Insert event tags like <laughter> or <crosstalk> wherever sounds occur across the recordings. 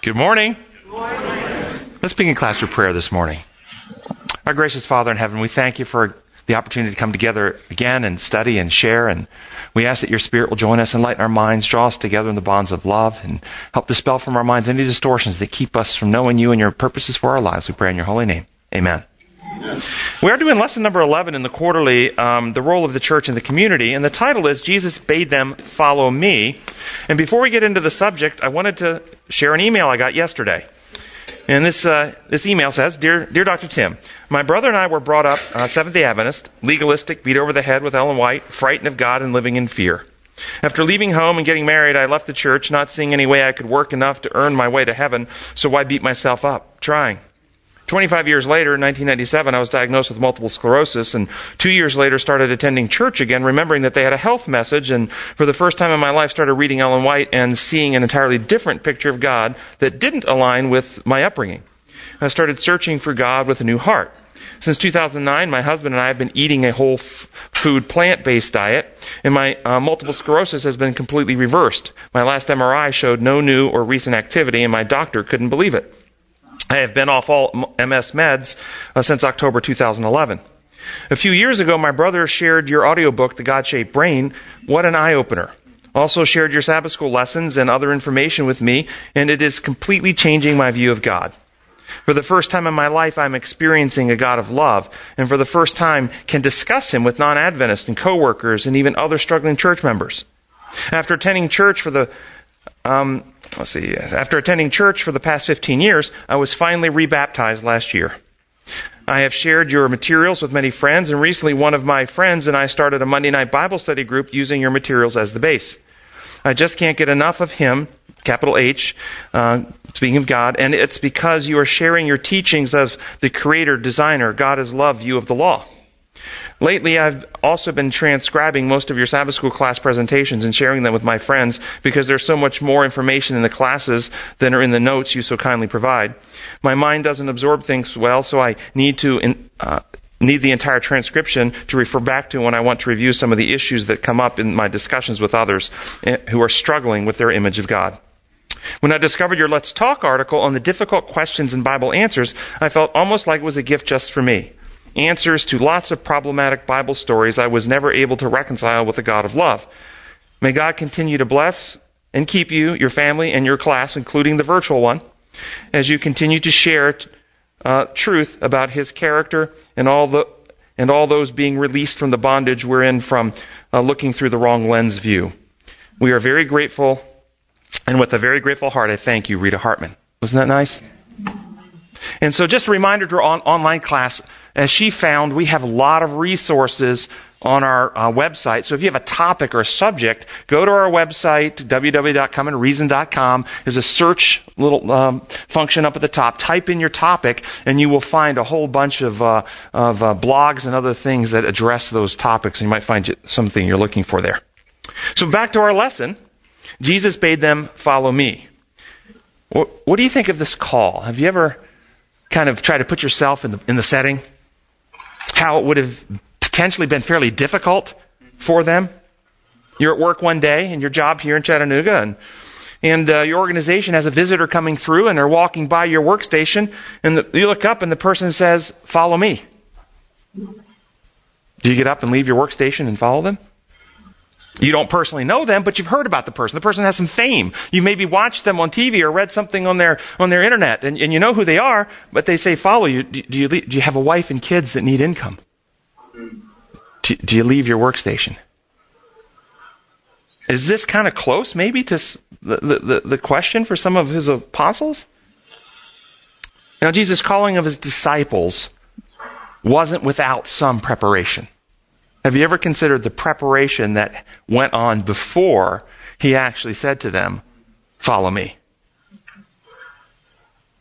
Good morning. Morning. Let's begin class with prayer this morning. Our gracious Father in heaven, we thank you for the opportunity to come together again and study and share. And we ask that your Spirit will join us, enlighten our minds, draw us together in the bonds of love, and help dispel from our minds any distortions that keep us from knowing you and your purposes for our lives. We pray in your holy name. Amen. We are doing lesson number 11 in the quarterly, um, the role of the church in the community, and the title is Jesus Bade Them Follow Me. And before we get into the subject, I wanted to share an email I got yesterday. And this, uh, this email says, Dear, Dear Dr. Tim, my brother and I were brought up uh, Seventh-day Adventist, legalistic, beat over the head with Ellen White, frightened of God and living in fear. After leaving home and getting married, I left the church, not seeing any way I could work enough to earn my way to heaven, so why beat myself up? Trying. 25 years later, in 1997, I was diagnosed with multiple sclerosis, and two years later started attending church again, remembering that they had a health message, and for the first time in my life started reading Ellen White and seeing an entirely different picture of God that didn't align with my upbringing. I started searching for God with a new heart. Since 2009, my husband and I have been eating a whole f- food plant based diet, and my uh, multiple sclerosis has been completely reversed. My last MRI showed no new or recent activity, and my doctor couldn't believe it. I have been off all MS meds uh, since October 2011. A few years ago, my brother shared your audiobook, The God Shaped Brain. What an eye opener. Also shared your Sabbath school lessons and other information with me, and it is completely changing my view of God. For the first time in my life, I'm experiencing a God of love, and for the first time can discuss Him with non-Adventists and coworkers and even other struggling church members. After attending church for the um, let's see, after attending church for the past 15 years, I was finally rebaptized last year. I have shared your materials with many friends, and recently one of my friends and I started a Monday night Bible study group using your materials as the base. I just can't get enough of him, capital H, uh, speaking of God, and it's because you are sharing your teachings of the creator, designer, God is love you of the law. Lately, I've also been transcribing most of your Sabbath school class presentations and sharing them with my friends because there's so much more information in the classes than are in the notes you so kindly provide. My mind doesn't absorb things well, so I need to uh, need the entire transcription to refer back to when I want to review some of the issues that come up in my discussions with others eh, who are struggling with their image of God. When I discovered your Let's Talk article on the difficult questions in Bible answers, I felt almost like it was a gift just for me answers to lots of problematic Bible stories I was never able to reconcile with the God of love. May God continue to bless and keep you, your family, and your class, including the virtual one, as you continue to share uh, truth about His character and all the and all those being released from the bondage we're in from uh, looking through the wrong lens view. We are very grateful, and with a very grateful heart, I thank you, Rita Hartman. Wasn't that nice? And so, just a reminder to our on- online class as she found, we have a lot of resources on our uh, website. So if you have a topic or a subject, go to our website, www.comeandreason.com. There's a search little um, function up at the top. Type in your topic, and you will find a whole bunch of, uh, of uh, blogs and other things that address those topics. And you might find something you're looking for there. So back to our lesson. Jesus bade them follow me. What, what do you think of this call? Have you ever kind of try to put yourself in the, in the setting? how it would have potentially been fairly difficult for them. You're at work one day in your job here in Chattanooga, and, and uh, your organization has a visitor coming through, and they're walking by your workstation, and the, you look up, and the person says, Follow me. Do you get up and leave your workstation and follow them? You don't personally know them, but you've heard about the person. The person has some fame. You maybe watched them on TV or read something on their, on their internet, and, and you know who they are, but they say, follow you. Do, do you. do you have a wife and kids that need income? Do, do you leave your workstation? Is this kind of close, maybe, to the, the, the question for some of his apostles? Now, Jesus' calling of his disciples wasn't without some preparation. Have you ever considered the preparation that went on before he actually said to them, Follow me?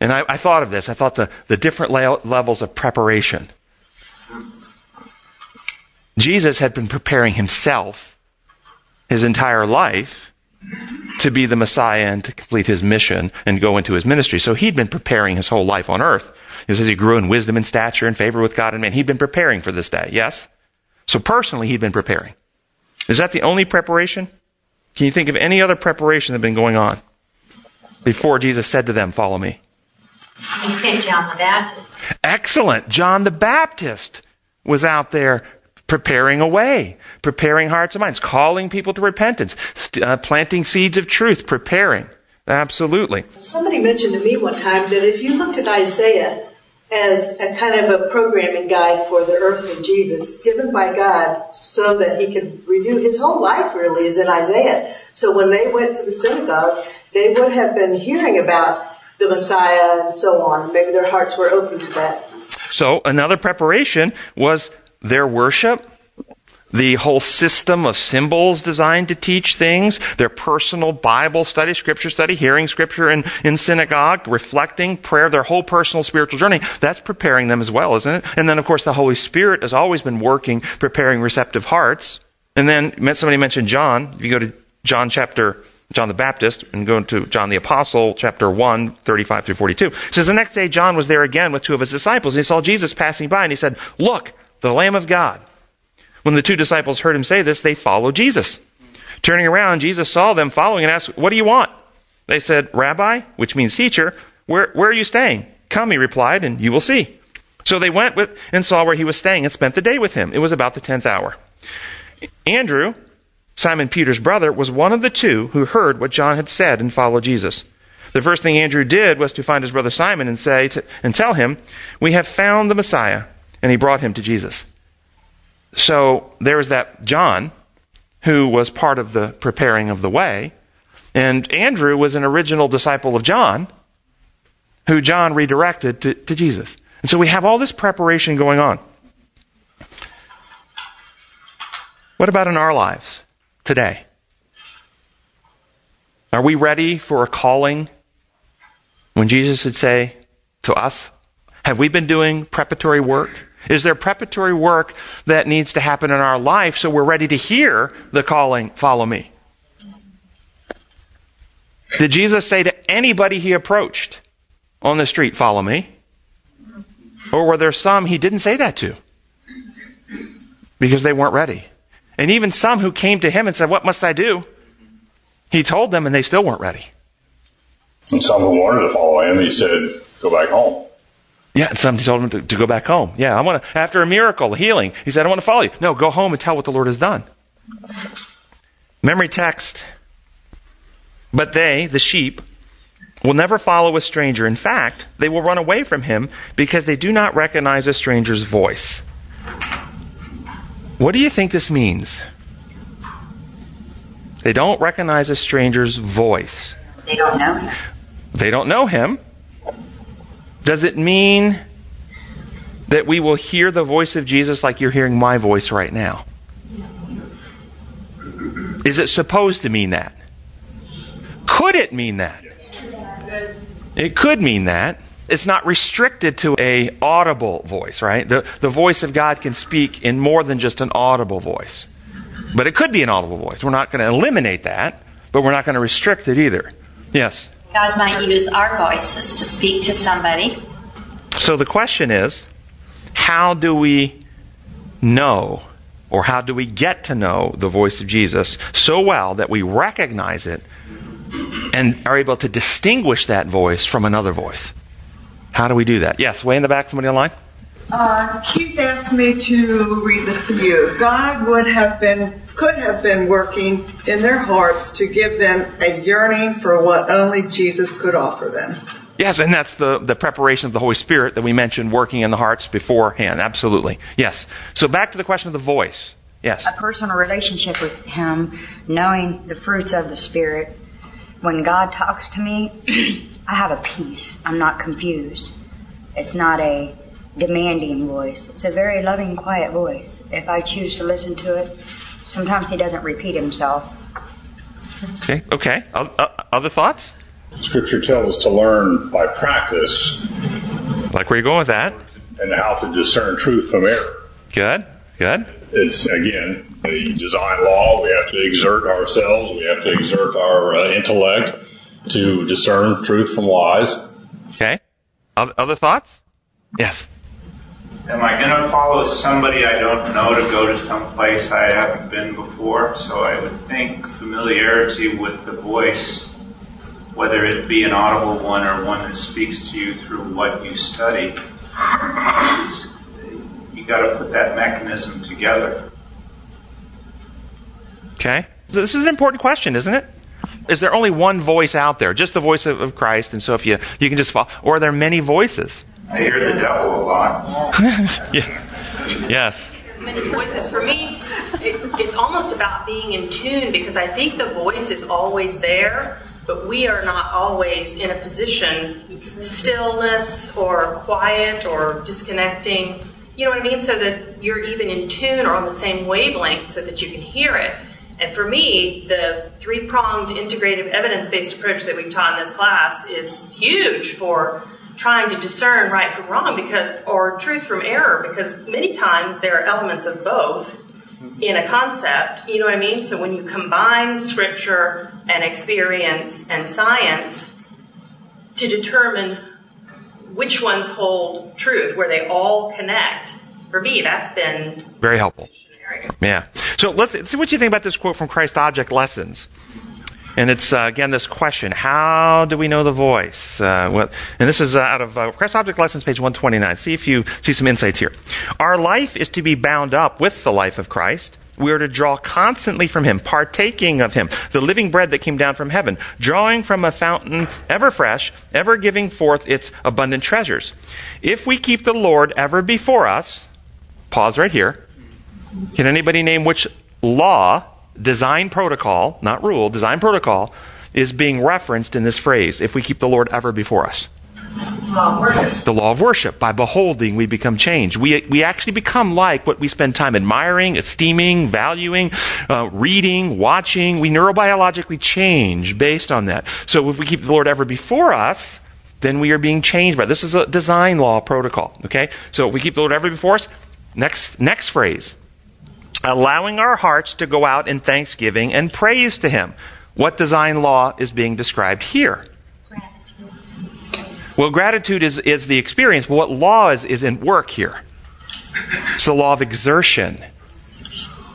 And I, I thought of this. I thought the, the different le- levels of preparation. Jesus had been preparing himself his entire life to be the Messiah and to complete his mission and go into his ministry. So he'd been preparing his whole life on earth. It says he grew in wisdom and stature and favor with God and man. He'd been preparing for this day, yes? So personally, he'd been preparing. Is that the only preparation? Can you think of any other preparation that had been going on? before Jesus said to them, Follow me? He sent John the Baptist. Excellent. John the Baptist was out there preparing a way, preparing hearts and minds, calling people to repentance, st- uh, planting seeds of truth, preparing. Absolutely. Somebody mentioned to me one time that if you looked at Isaiah as a kind of a programming guide for the earth and Jesus, given by God so that he could review his whole life really is in Isaiah. So when they went to the synagogue, they would have been hearing about the Messiah and so on. Maybe their hearts were open to that. So another preparation was their worship, the whole system of symbols designed to teach things, their personal Bible study, scripture study, hearing scripture in, in synagogue, reflecting, prayer, their whole personal spiritual journey. That's preparing them as well, isn't it? And then, of course, the Holy Spirit has always been working, preparing receptive hearts. And then somebody mentioned John. If you go to John chapter John the Baptist and go to John the Apostle, chapter 1, 35 through 42. It says, The next day John was there again with two of his disciples, and he saw Jesus passing by, and he said, Look, the Lamb of God. When the two disciples heard him say this, they followed Jesus. Turning around, Jesus saw them following and asked, What do you want? They said, Rabbi, which means teacher, where, where are you staying? Come, he replied, and you will see. So they went with, and saw where he was staying and spent the day with him. It was about the tenth hour. Andrew, Simon Peter's brother, was one of the two who heard what John had said and followed Jesus. The first thing Andrew did was to find his brother Simon and say to, and tell him, "We have found the Messiah," and he brought him to Jesus. So there was that John who was part of the preparing of the way, and Andrew was an original disciple of John who John redirected to, to Jesus. And so we have all this preparation going on. What about in our lives? today? Are we ready for a calling when Jesus would say to us, Have we been doing preparatory work? Is there preparatory work that needs to happen in our life so we're ready to hear the calling, Follow me? Did Jesus say to anybody he approached on the street, Follow me? Or were there some he didn't say that to? Because they weren't ready. And even some who came to him and said, What must I do? He told them, and they still weren't ready. And some who wanted to follow him, he said, Go back home. Yeah, and somebody told him to, to go back home. Yeah, I want to, after a miracle, a healing, he said, I want to follow you. No, go home and tell what the Lord has done. Memory text. But they, the sheep, will never follow a stranger. In fact, they will run away from him because they do not recognize a stranger's voice. What do you think this means? They don't recognize a stranger's voice. They don't know him. They don't know him. Does it mean that we will hear the voice of Jesus like you're hearing my voice right now? Is it supposed to mean that? Could it mean that? It could mean that. It's not restricted to a audible voice, right? The, the voice of God can speak in more than just an audible voice. But it could be an audible voice. We're not going to eliminate that, but we're not going to restrict it either. Yes? God might use our voices to speak to somebody. So the question is how do we know or how do we get to know the voice of Jesus so well that we recognize it and are able to distinguish that voice from another voice? How do we do that? Yes, way in the back, somebody online? Uh, Keith asked me to read this to you. God would have been, could have been working in their hearts to give them a yearning for what only Jesus could offer them. Yes, and that's the, the preparation of the Holy Spirit that we mentioned working in the hearts beforehand. Absolutely. Yes. So back to the question of the voice. Yes. A personal relationship with Him, knowing the fruits of the Spirit. When God talks to me, <clears throat> I have a peace. I'm not confused. It's not a demanding voice. It's a very loving, quiet voice. If I choose to listen to it, sometimes he doesn't repeat himself. Okay. Okay. Other thoughts? Scripture tells us to learn by practice. Like where you going with that? And how to discern truth from error. Good. Good. It's again the design law. We have to exert ourselves. We have to exert our uh, intellect to discern truth from lies. Okay. Other thoughts? Yes. Am I going to follow somebody I don't know to go to some place I haven't been before? So I would think familiarity with the voice whether it be an audible one or one that speaks to you through what you study. Is you got to put that mechanism together. Okay? This is an important question, isn't it? Is there only one voice out there, just the voice of, of Christ? And so if you you can just follow, or are there many voices? I hear the devil a lot. <laughs> yeah. Yes. many voices. For me, it, it's almost about being in tune because I think the voice is always there, but we are not always in a position, stillness or quiet or disconnecting. You know what I mean? So that you're even in tune or on the same wavelength so that you can hear it. And for me, the three pronged integrative evidence based approach that we've taught in this class is huge for trying to discern right from wrong because or truth from error because many times there are elements of both in a concept you know what i mean so when you combine scripture and experience and science to determine which ones hold truth where they all connect for me that's been Very helpful. Yeah. So let's, see what you think about this quote from Christ Object Lessons. And it's, uh, again, this question How do we know the voice? Uh, well, and this is uh, out of uh, Christ Object Lessons, page 129. See if you see some insights here. Our life is to be bound up with the life of Christ. We are to draw constantly from Him, partaking of Him, the living bread that came down from heaven, drawing from a fountain ever fresh, ever giving forth its abundant treasures. If we keep the Lord ever before us, pause right here. Can anybody name which law, design protocol, not rule, design protocol, is being referenced in this phrase, if we keep the Lord ever before us? The law of worship. By beholding, we become changed. We, we actually become like what we spend time admiring, esteeming, valuing, uh, reading, watching. We neurobiologically change based on that. So if we keep the Lord ever before us, then we are being changed by this is a design law protocol. Okay? So if we keep the Lord ever before us, next next phrase. Allowing our hearts to go out in thanksgiving and praise to Him. What design law is being described here? Well, gratitude is, is the experience, but what law is, is in work here? It's the law of exertion.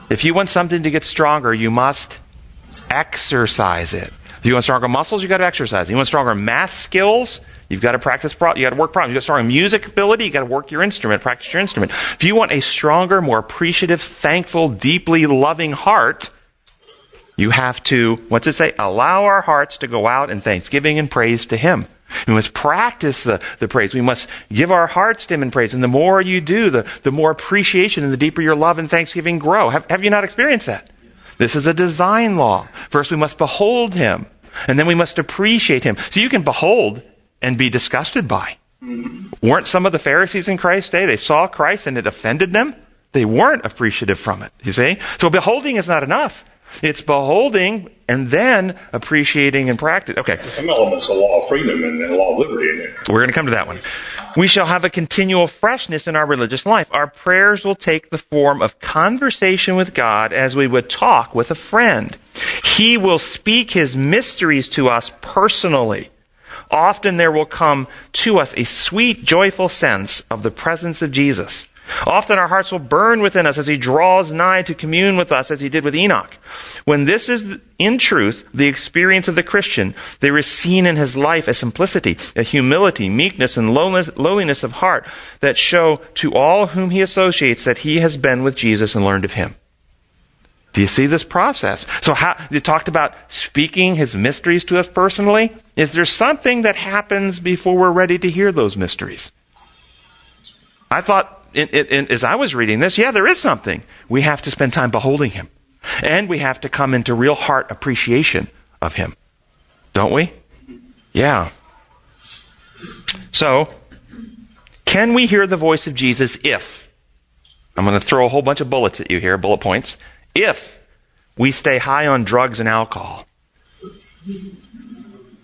If you want something to get stronger, you must exercise it. If you want stronger muscles, you've got to exercise. If you want stronger math skills, you've got to practice, pro- you got to work problems. You've got stronger music ability, You've got to work your instrument, practice your instrument. If you want a stronger, more appreciative, thankful, deeply loving heart, you have to, what's it say? Allow our hearts to go out in thanksgiving and praise to Him. We must practice the, the praise. We must give our hearts to Him in praise. And the more you do, the, the more appreciation and the deeper your love and thanksgiving grow. Have, have you not experienced that? This is a design law. First, we must behold Him, and then we must appreciate Him. So you can behold and be disgusted by. Weren't some of the Pharisees in Christ's day, they saw Christ and it offended them? They weren't appreciative from it, you see? So beholding is not enough. It's beholding and then appreciating and practice. Okay. Some elements of law of freedom and the law of liberty in there. We're going to come to that one. We shall have a continual freshness in our religious life. Our prayers will take the form of conversation with God as we would talk with a friend. He will speak his mysteries to us personally. Often there will come to us a sweet, joyful sense of the presence of Jesus. Often our hearts will burn within us as he draws nigh to commune with us as he did with Enoch. When this is in truth the experience of the Christian, there is seen in his life a simplicity, a humility, meekness, and lowliness of heart that show to all whom he associates that he has been with Jesus and learned of him. Do you see this process? So how, you talked about speaking his mysteries to us personally. Is there something that happens before we're ready to hear those mysteries? I thought as I was reading this, yeah, there is something. We have to spend time beholding him. And we have to come into real heart appreciation of him. Don't we? Yeah. So, can we hear the voice of Jesus if, I'm going to throw a whole bunch of bullets at you here, bullet points, if we stay high on drugs and alcohol?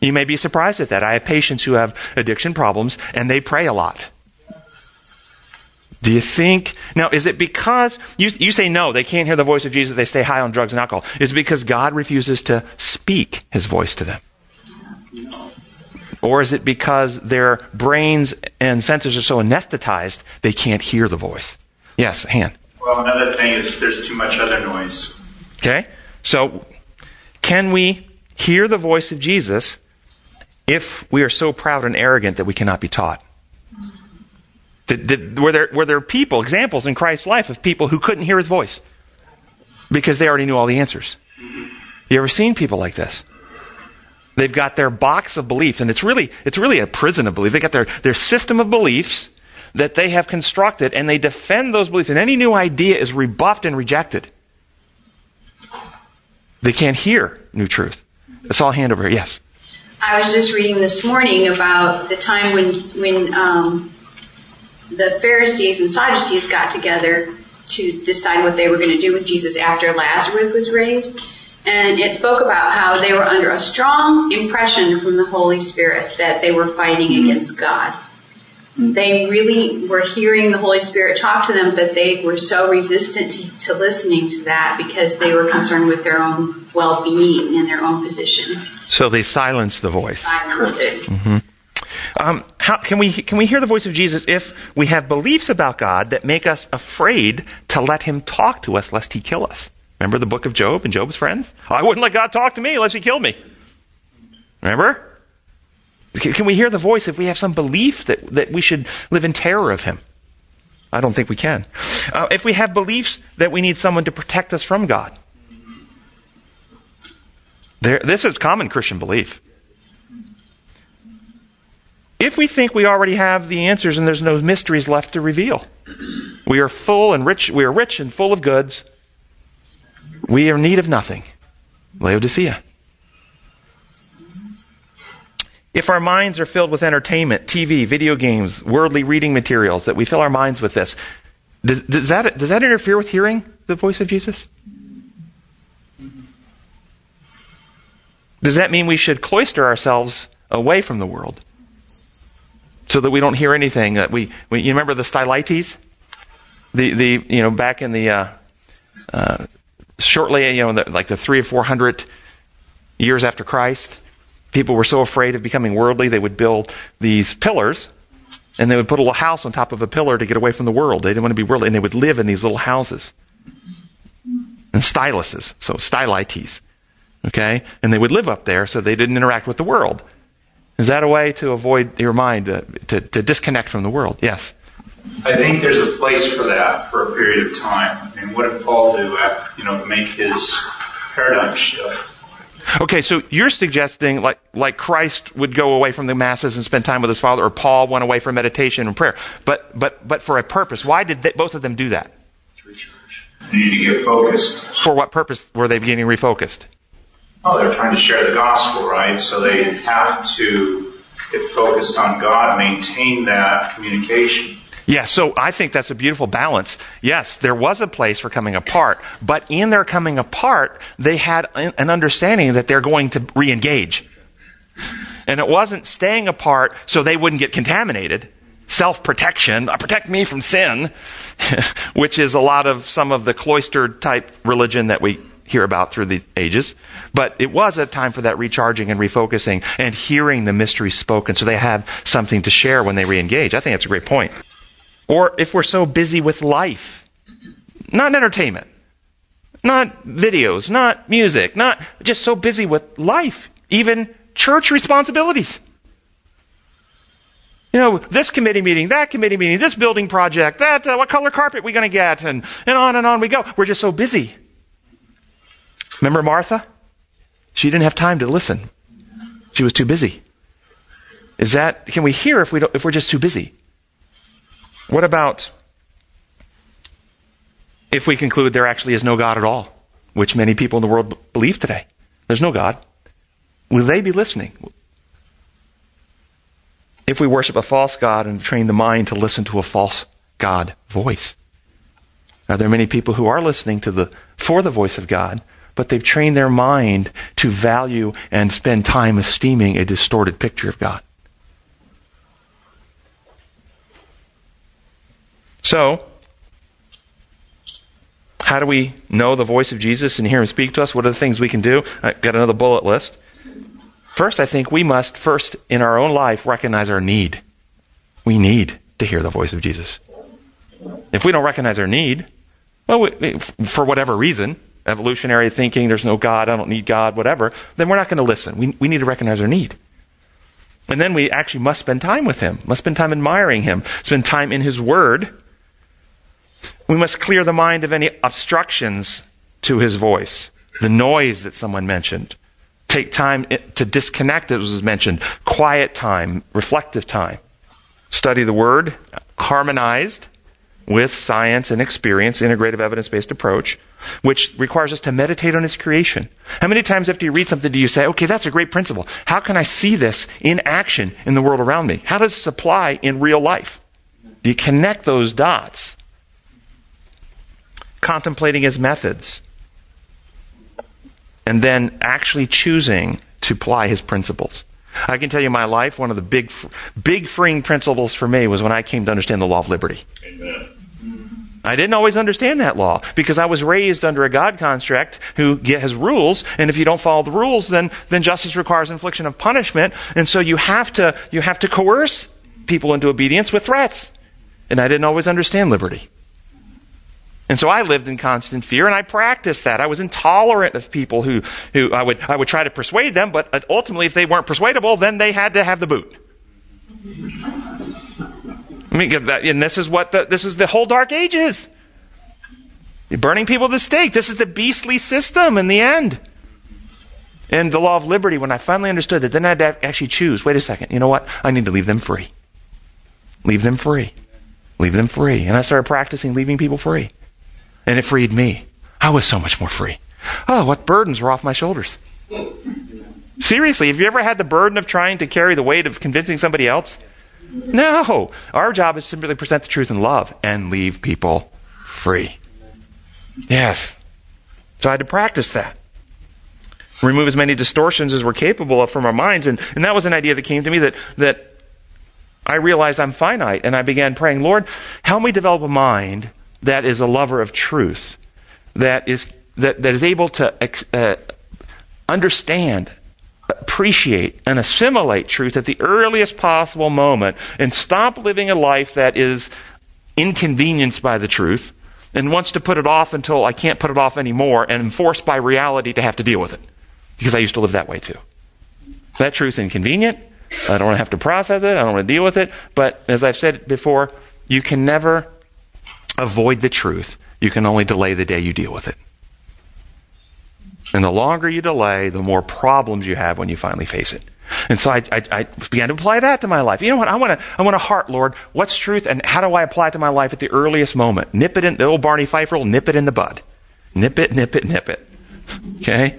You may be surprised at that. I have patients who have addiction problems and they pray a lot. Do you think? Now, is it because, you, you say no, they can't hear the voice of Jesus, they stay high on drugs and alcohol. Is it because God refuses to speak his voice to them? Or is it because their brains and senses are so anesthetized they can't hear the voice? Yes, hand. Well, another thing is there's too much other noise. Okay? So, can we hear the voice of Jesus if we are so proud and arrogant that we cannot be taught? Did, did, were, there, were there people, examples in Christ's life of people who couldn't hear his voice because they already knew all the answers? You ever seen people like this? They've got their box of belief, and it's really, it's really a prison of belief. They've got their, their system of beliefs that they have constructed, and they defend those beliefs, and any new idea is rebuffed and rejected. They can't hear new truth. Let's all hand over here. Yes. I was just reading this morning about the time when when um, the Pharisees and Sadducees got together to decide what they were going to do with Jesus after Lazarus was raised. And it spoke about how they were under a strong impression from the Holy Spirit that they were fighting against God. They really were hearing the Holy Spirit talk to them, but they were so resistant to, to listening to that because they were concerned with their own well being and their own position. So they silenced the voice. Silenced it. Mm-hmm. Um, how, can we can we hear the voice of Jesus if we have beliefs about God that make us afraid to let Him talk to us, lest He kill us? Remember the book of Job and Job's friends? I wouldn't let God talk to me unless He killed me. Remember? Can, we hear the voice if we have some belief that that we should live in terror of Him? I don't think we can. Uh, if we have beliefs that we need someone to protect us from God, there, this is common Christian belief. If we think we already have the answers and there's no mysteries left to reveal, we are full and rich, we are rich and full of goods. We are in need of nothing. Laodicea. If our minds are filled with entertainment, TV, video games, worldly reading materials, that we fill our minds with this, does, does, that, does that interfere with hearing the voice of Jesus? Does that mean we should cloister ourselves away from the world? so that we don't hear anything. That we, we you remember the stylites, the the you know back in the uh, uh, shortly you know the, like the three or four hundred years after Christ, people were so afraid of becoming worldly they would build these pillars. And they would put a little house on top of a pillar to get away from the world. They didn't want to be worldly, and they would live in these little houses. And styluses, so stylites. Okay? And they would live up there so they didn't interact with the world. Is that a way to avoid your mind, uh, to, to disconnect from the world? Yes. I think there's a place for that for a period of time. I mean, what did Paul do after, you know, make his paradigm shift? Okay, so you're suggesting like like Christ would go away from the masses and spend time with his Father, or Paul went away for meditation and prayer, but but but for a purpose. Why did they, both of them do that? They need to get focused. For what purpose were they getting refocused? Oh, they're trying to share the gospel, right? So they have to get focused on God, maintain that communication. Yeah, so I think that's a beautiful balance. Yes, there was a place for coming apart, but in their coming apart, they had an understanding that they're going to re engage. And it wasn't staying apart so they wouldn't get contaminated. Self protection, uh, protect me from sin, <laughs> which is a lot of some of the cloistered type religion that we hear about through the ages. But it was a time for that recharging and refocusing and hearing the mystery spoken so they have something to share when they re-engage. I think that's a great point. Or if we're so busy with life, not entertainment, not videos, not music, not just so busy with life, even church responsibilities. You know, this committee meeting, that committee meeting, this building project, that, uh, what color carpet we going to get, and, and on and on we go. We're just so busy. Remember Martha? She didn't have time to listen. She was too busy. Is that, can we hear if, we if we're just too busy? What about if we conclude there actually is no God at all, which many people in the world believe today? There's no God. Will they be listening? If we worship a false God and train the mind to listen to a false God voice. Are there many people who are listening to the, for the voice of God, but they've trained their mind to value and spend time esteeming a distorted picture of God. So, how do we know the voice of Jesus and hear him speak to us? What are the things we can do? I've got another bullet list. First, I think we must first in our own life recognize our need. We need to hear the voice of Jesus. If we don't recognize our need, well, we, for whatever reason, evolutionary thinking, there's no God, I don't need God, whatever, then we're not going to listen. We, we need to recognize our need. And then we actually must spend time with him, must spend time admiring him, spend time in his word. We must clear the mind of any obstructions to his voice, the noise that someone mentioned. Take time to disconnect, as was mentioned, quiet time, reflective time. Study the word, harmonized with science and experience, integrative evidence based approach, which requires us to meditate on His creation. How many times after you read something do you say, okay, that's a great principle. How can I see this in action in the world around me? How does this apply in real life? Do you connect those dots? Contemplating His methods. And then actually choosing to apply His principles. I can tell you my life, one of the big, big freeing principles for me was when I came to understand the law of liberty. Amen. I didn't always understand that law because I was raised under a God construct who has rules, and if you don't follow the rules, then, then justice requires infliction of punishment, and so you have to, you have to coerce people into obedience with threats. And I didn't always understand liberty. And so I lived in constant fear and I practiced that. I was intolerant of people who, who I would, I would try to persuade them, but uh, ultimately if they weren't persuadable, then they had to have the boot. I mean, and this is what the, this is the whole dark ages. You're burning people to the stake. This is the beastly system in the end. And the law of liberty, when I finally understood that, then I had to actually choose. Wait a second. You know what? I need to leave them free. Leave them free. Leave them free. And I started practicing leaving people free. And it freed me. I was so much more free. Oh, what burdens were off my shoulders. Seriously, have you ever had the burden of trying to carry the weight of convincing somebody else? No. Our job is simply present the truth in love and leave people free. Yes. So I had to practice that. Remove as many distortions as we're capable of from our minds. And, and that was an idea that came to me that, that I realized I'm finite. And I began praying, Lord, help me develop a mind that is a lover of truth, that is, that, that is able to uh, understand appreciate and assimilate truth at the earliest possible moment and stop living a life that is inconvenienced by the truth and wants to put it off until I can't put it off anymore and am forced by reality to have to deal with it. Because I used to live that way too. So that truth's inconvenient. I don't want to have to process it. I don't want to deal with it. But as I've said before, you can never avoid the truth. You can only delay the day you deal with it. And the longer you delay, the more problems you have when you finally face it. And so I, I, I, began to apply that to my life. You know what? I want to, I want to heart, Lord, what's truth and how do I apply it to my life at the earliest moment? Nip it in, the old Barney Fife rule, nip it in the bud. Nip it, nip it, nip it. Okay?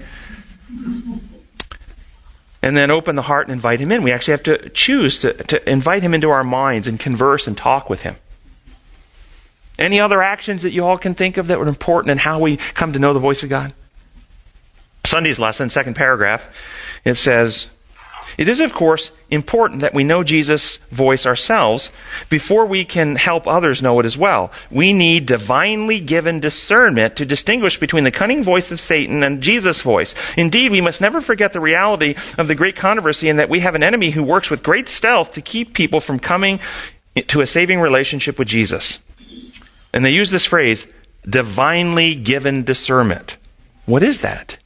And then open the heart and invite him in. We actually have to choose to, to invite him into our minds and converse and talk with him. Any other actions that you all can think of that were important in how we come to know the voice of God? Sunday's lesson, second paragraph, it says, It is, of course, important that we know Jesus' voice ourselves before we can help others know it as well. We need divinely given discernment to distinguish between the cunning voice of Satan and Jesus' voice. Indeed, we must never forget the reality of the great controversy and that we have an enemy who works with great stealth to keep people from coming to a saving relationship with Jesus. And they use this phrase, divinely given discernment. What is that?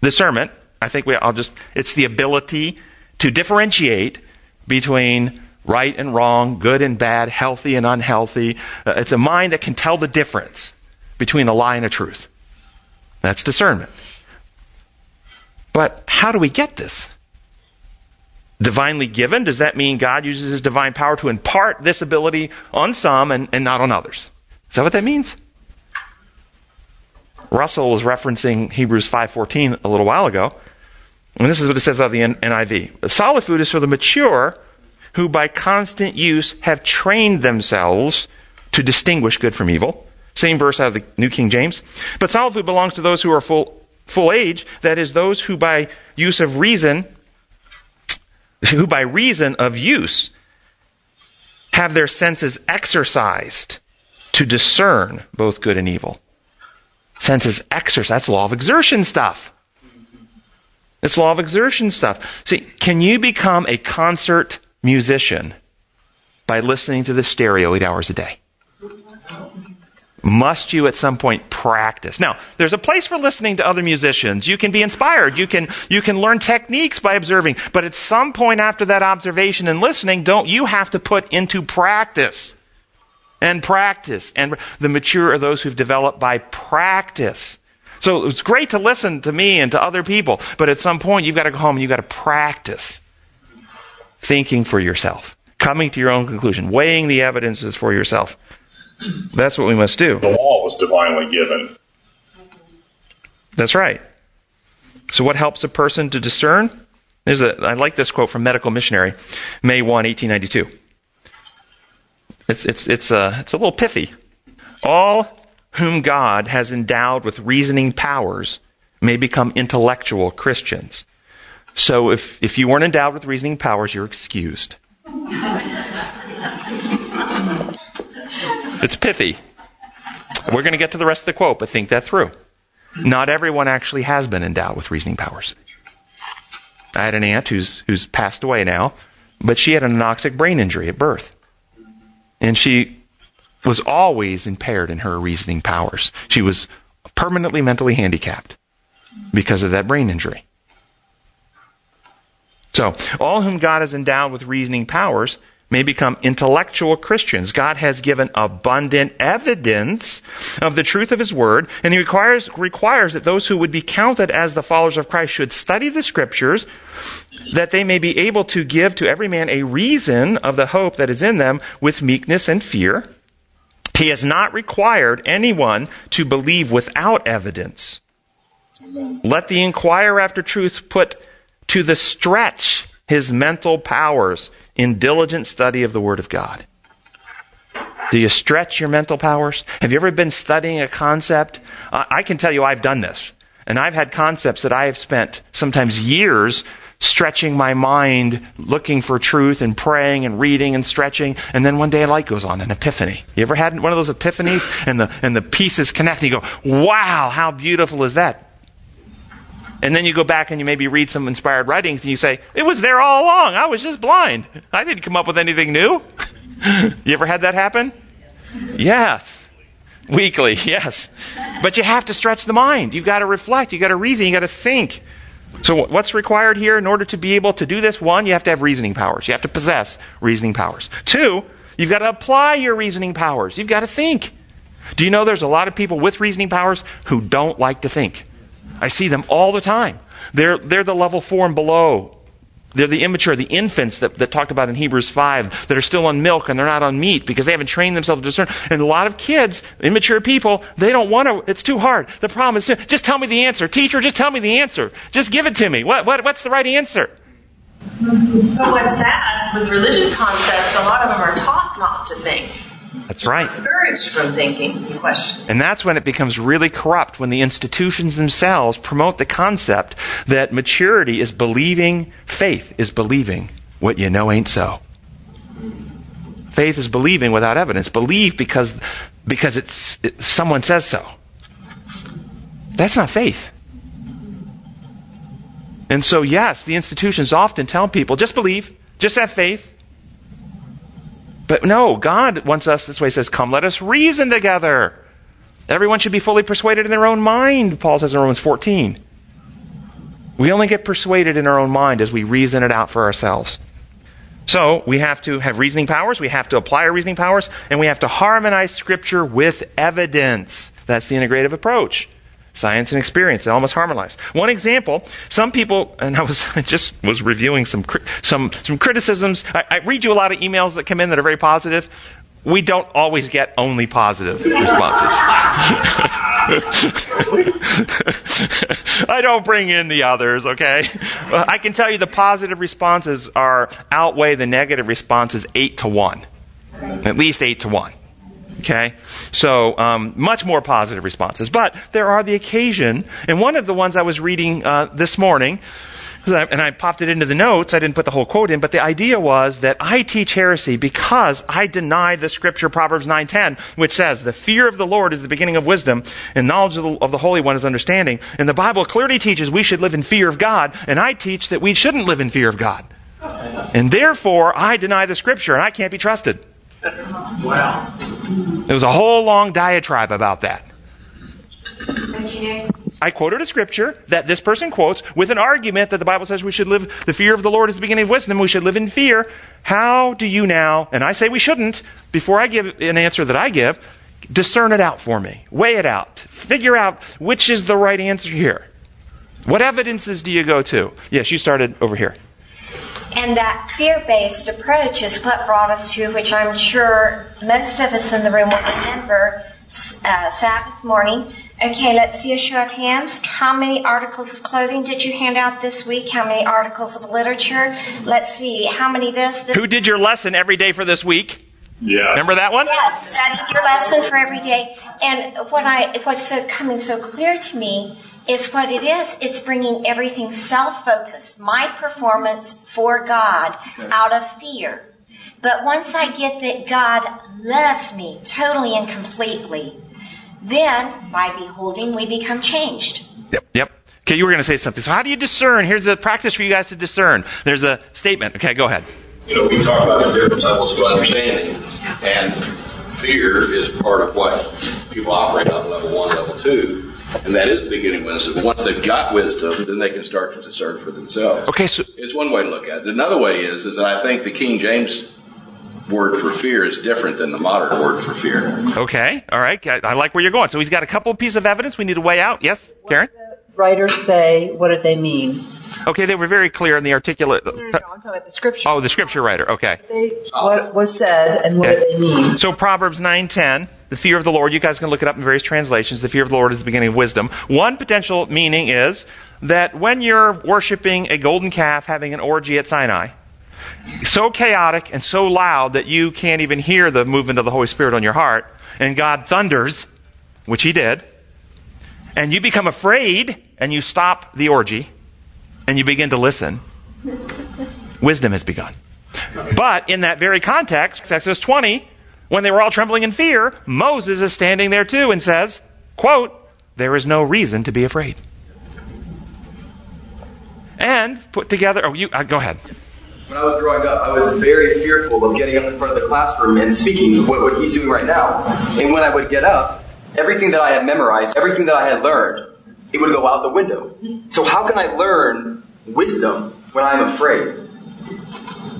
discernment, I think we, I'll just, it's the ability to differentiate between right and wrong, good and bad, healthy and unhealthy. Uh, it's a mind that can tell the difference between a lie and a truth. That's discernment. But how do we get this? Divinely given, does that mean God uses his divine power to impart this ability on some and, and not on others? Is that what that means? Russell was referencing Hebrews 5:14 a little while ago. And this is what it says out of the NIV. Solid food is for the mature who by constant use have trained themselves to distinguish good from evil. Same verse out of the New King James. But solid food belongs to those who are full, full age, that is, those who by use of reason, who by reason of use have their senses exercised to discern both good and evil senses exercise. That's law of exertion stuff. It's law of exertion stuff. See, can you become a concert musician by listening to the stereo eight hours a day? Must you at some point practice? Now, there's a place for listening to other musicians. You can be inspired. You can, you can learn techniques by observing. But at some point after that observation and listening, don't you have to put into practice? And practice. And the mature are those who've developed by practice. So it's great to listen to me and to other people, but at some point you've got to go home and you've got to practice thinking for yourself, coming to your own conclusion, weighing the evidences for yourself. That's what we must do. The law was divinely given. That's right. So, what helps a person to discern? There's a, I like this quote from Medical Missionary, May 1, 1892. It's, it's, it's, a, it's a little pithy. All whom God has endowed with reasoning powers may become intellectual Christians. So, if, if you weren't endowed with reasoning powers, you're excused. <laughs> It's pithy. We're going to get to the rest of the quote, but think that through. Not everyone actually has been endowed with reasoning powers. I had an aunt who's, who's passed away now, but she had an anoxic brain injury at birth. And she was always impaired in her reasoning powers. She was permanently mentally handicapped because of that brain injury. So, all whom God has endowed with reasoning powers may become intellectual Christians. God has given abundant evidence of the truth of His Word, and He requires, requires that those who would be counted as the followers of Christ should study the Scriptures, that they may be able to give to every man a reason of the hope that is in them with meekness and fear. He has not required anyone to believe without evidence. Let the inquirer after truth put to the stretch his mental powers in diligent study of the Word of God. Do you stretch your mental powers? Have you ever been studying a concept? Uh, I can tell you I've done this. And I've had concepts that I have spent sometimes years stretching my mind, looking for truth and praying and reading and stretching. And then one day a light goes on, an epiphany. You ever had one of those epiphanies and the, and the pieces connect and you go, wow, how beautiful is that? And then you go back and you maybe read some inspired writings and you say, it was there all along. I was just blind. I didn't come up with anything new. <laughs> you ever had that happen? Yes. Weekly, <laughs> yes. But you have to stretch the mind. You've got to reflect. You've got to reason. You've got to think. So, what's required here in order to be able to do this? One, you have to have reasoning powers. You have to possess reasoning powers. Two, you've got to apply your reasoning powers. You've got to think. Do you know there's a lot of people with reasoning powers who don't like to think? I see them all the time. They're, they're the level four and below. They're the immature, the infants that, that talked about in Hebrews 5 that are still on milk and they're not on meat because they haven't trained themselves to discern. And a lot of kids, immature people, they don't want to, it's too hard. The problem is, just tell me the answer. Teacher, just tell me the answer. Just give it to me. What, what, what's the right answer? But what's sad with religious concepts, a lot of them are taught not to think. That's right. Discouraged from thinking and questioning. And that's when it becomes really corrupt, when the institutions themselves promote the concept that maturity is believing, faith is believing what you know ain't so. Faith is believing without evidence. Believe because, because it's, it, someone says so. That's not faith. And so, yes, the institutions often tell people just believe, just have faith. But no, God wants us this way. He says, Come, let us reason together. Everyone should be fully persuaded in their own mind, Paul says in Romans 14. We only get persuaded in our own mind as we reason it out for ourselves. So, we have to have reasoning powers, we have to apply our reasoning powers, and we have to harmonize Scripture with evidence. That's the integrative approach. Science and experience, they almost harmonize. One example, some people, and I was <laughs> I just was reviewing some some some criticisms. I, I read you a lot of emails that come in that are very positive. We don't always get only positive responses. <laughs> I don't bring in the others, okay? I can tell you the positive responses are outweigh the negative responses eight to one. At least eight to one. Okay? So, um, much more positive responses. But there are the occasion, and one of the ones I was reading uh, this morning, and I popped it into the notes. I didn't put the whole quote in, but the idea was that I teach heresy because I deny the scripture Proverbs 9:10, which says, "The fear of the Lord is the beginning of wisdom, and knowledge of the, of the Holy One is understanding." And the Bible clearly teaches we should live in fear of God, and I teach that we shouldn't live in fear of God. And therefore, I deny the scripture, and I can't be trusted. Wow. There was a whole long diatribe about that. I quoted a scripture that this person quotes with an argument that the Bible says we should live, the fear of the Lord is the beginning of wisdom, we should live in fear. How do you now, and I say we shouldn't, before I give an answer that I give, discern it out for me. Weigh it out. Figure out which is the right answer here. What evidences do you go to? Yes, you started over here. And that fear-based approach is what brought us to, which I'm sure most of us in the room will remember, uh, Sabbath morning. Okay, let's see a show of hands. How many articles of clothing did you hand out this week? How many articles of literature? Let's see. How many this? this Who did your lesson every day for this week? Yeah. Remember that one? Yes, studied your lesson for every day. And what I what's so coming so clear to me is what it is. It's bringing everything self-focused, my performance for God, out of fear. But once I get that God loves me totally and completely, then by beholding, we become changed. Yep. Yep. Okay, you were going to say something. So how do you discern? Here's a practice for you guys to discern. There's a statement. Okay, go ahead. you know, we talk about the different levels of understanding, and fear is part of what people operate on level one, level two, and that is the beginning of wisdom. Once they've got wisdom, then they can start to discern for themselves. Okay, so It's one way to look at it. Another way is, is that I think the King James word for fear is different than the modern word for fear. okay, all right. I, I like where you're going. So he's got a couple of pieces of evidence we need to weigh out. Yes, Karen. Writers say, what did they mean? Okay, they were very clear in the articulate. No, no, no, I'm talking about the scripture. Oh, the scripture writer. Okay. They, what was said and what did they mean? So Proverbs 9:10, the fear of the Lord, you guys can look it up in various translations. The fear of the Lord is the beginning of wisdom. One potential meaning is that when you're worshiping a golden calf having an orgy at Sinai, so chaotic and so loud that you can't even hear the movement of the Holy Spirit on your heart, and God thunders, which he did, and you become afraid and you stop the orgy and you begin to listen, wisdom has begun. But in that very context, Exodus 20, when they were all trembling in fear, Moses is standing there too and says, quote, there is no reason to be afraid. And put together, oh, you, uh, go ahead. When I was growing up, I was very fearful of getting up in front of the classroom and speaking what, what he's doing right now. And when I would get up, everything that I had memorized, everything that I had learned, it would go out the window. So how can I learn wisdom when I'm afraid?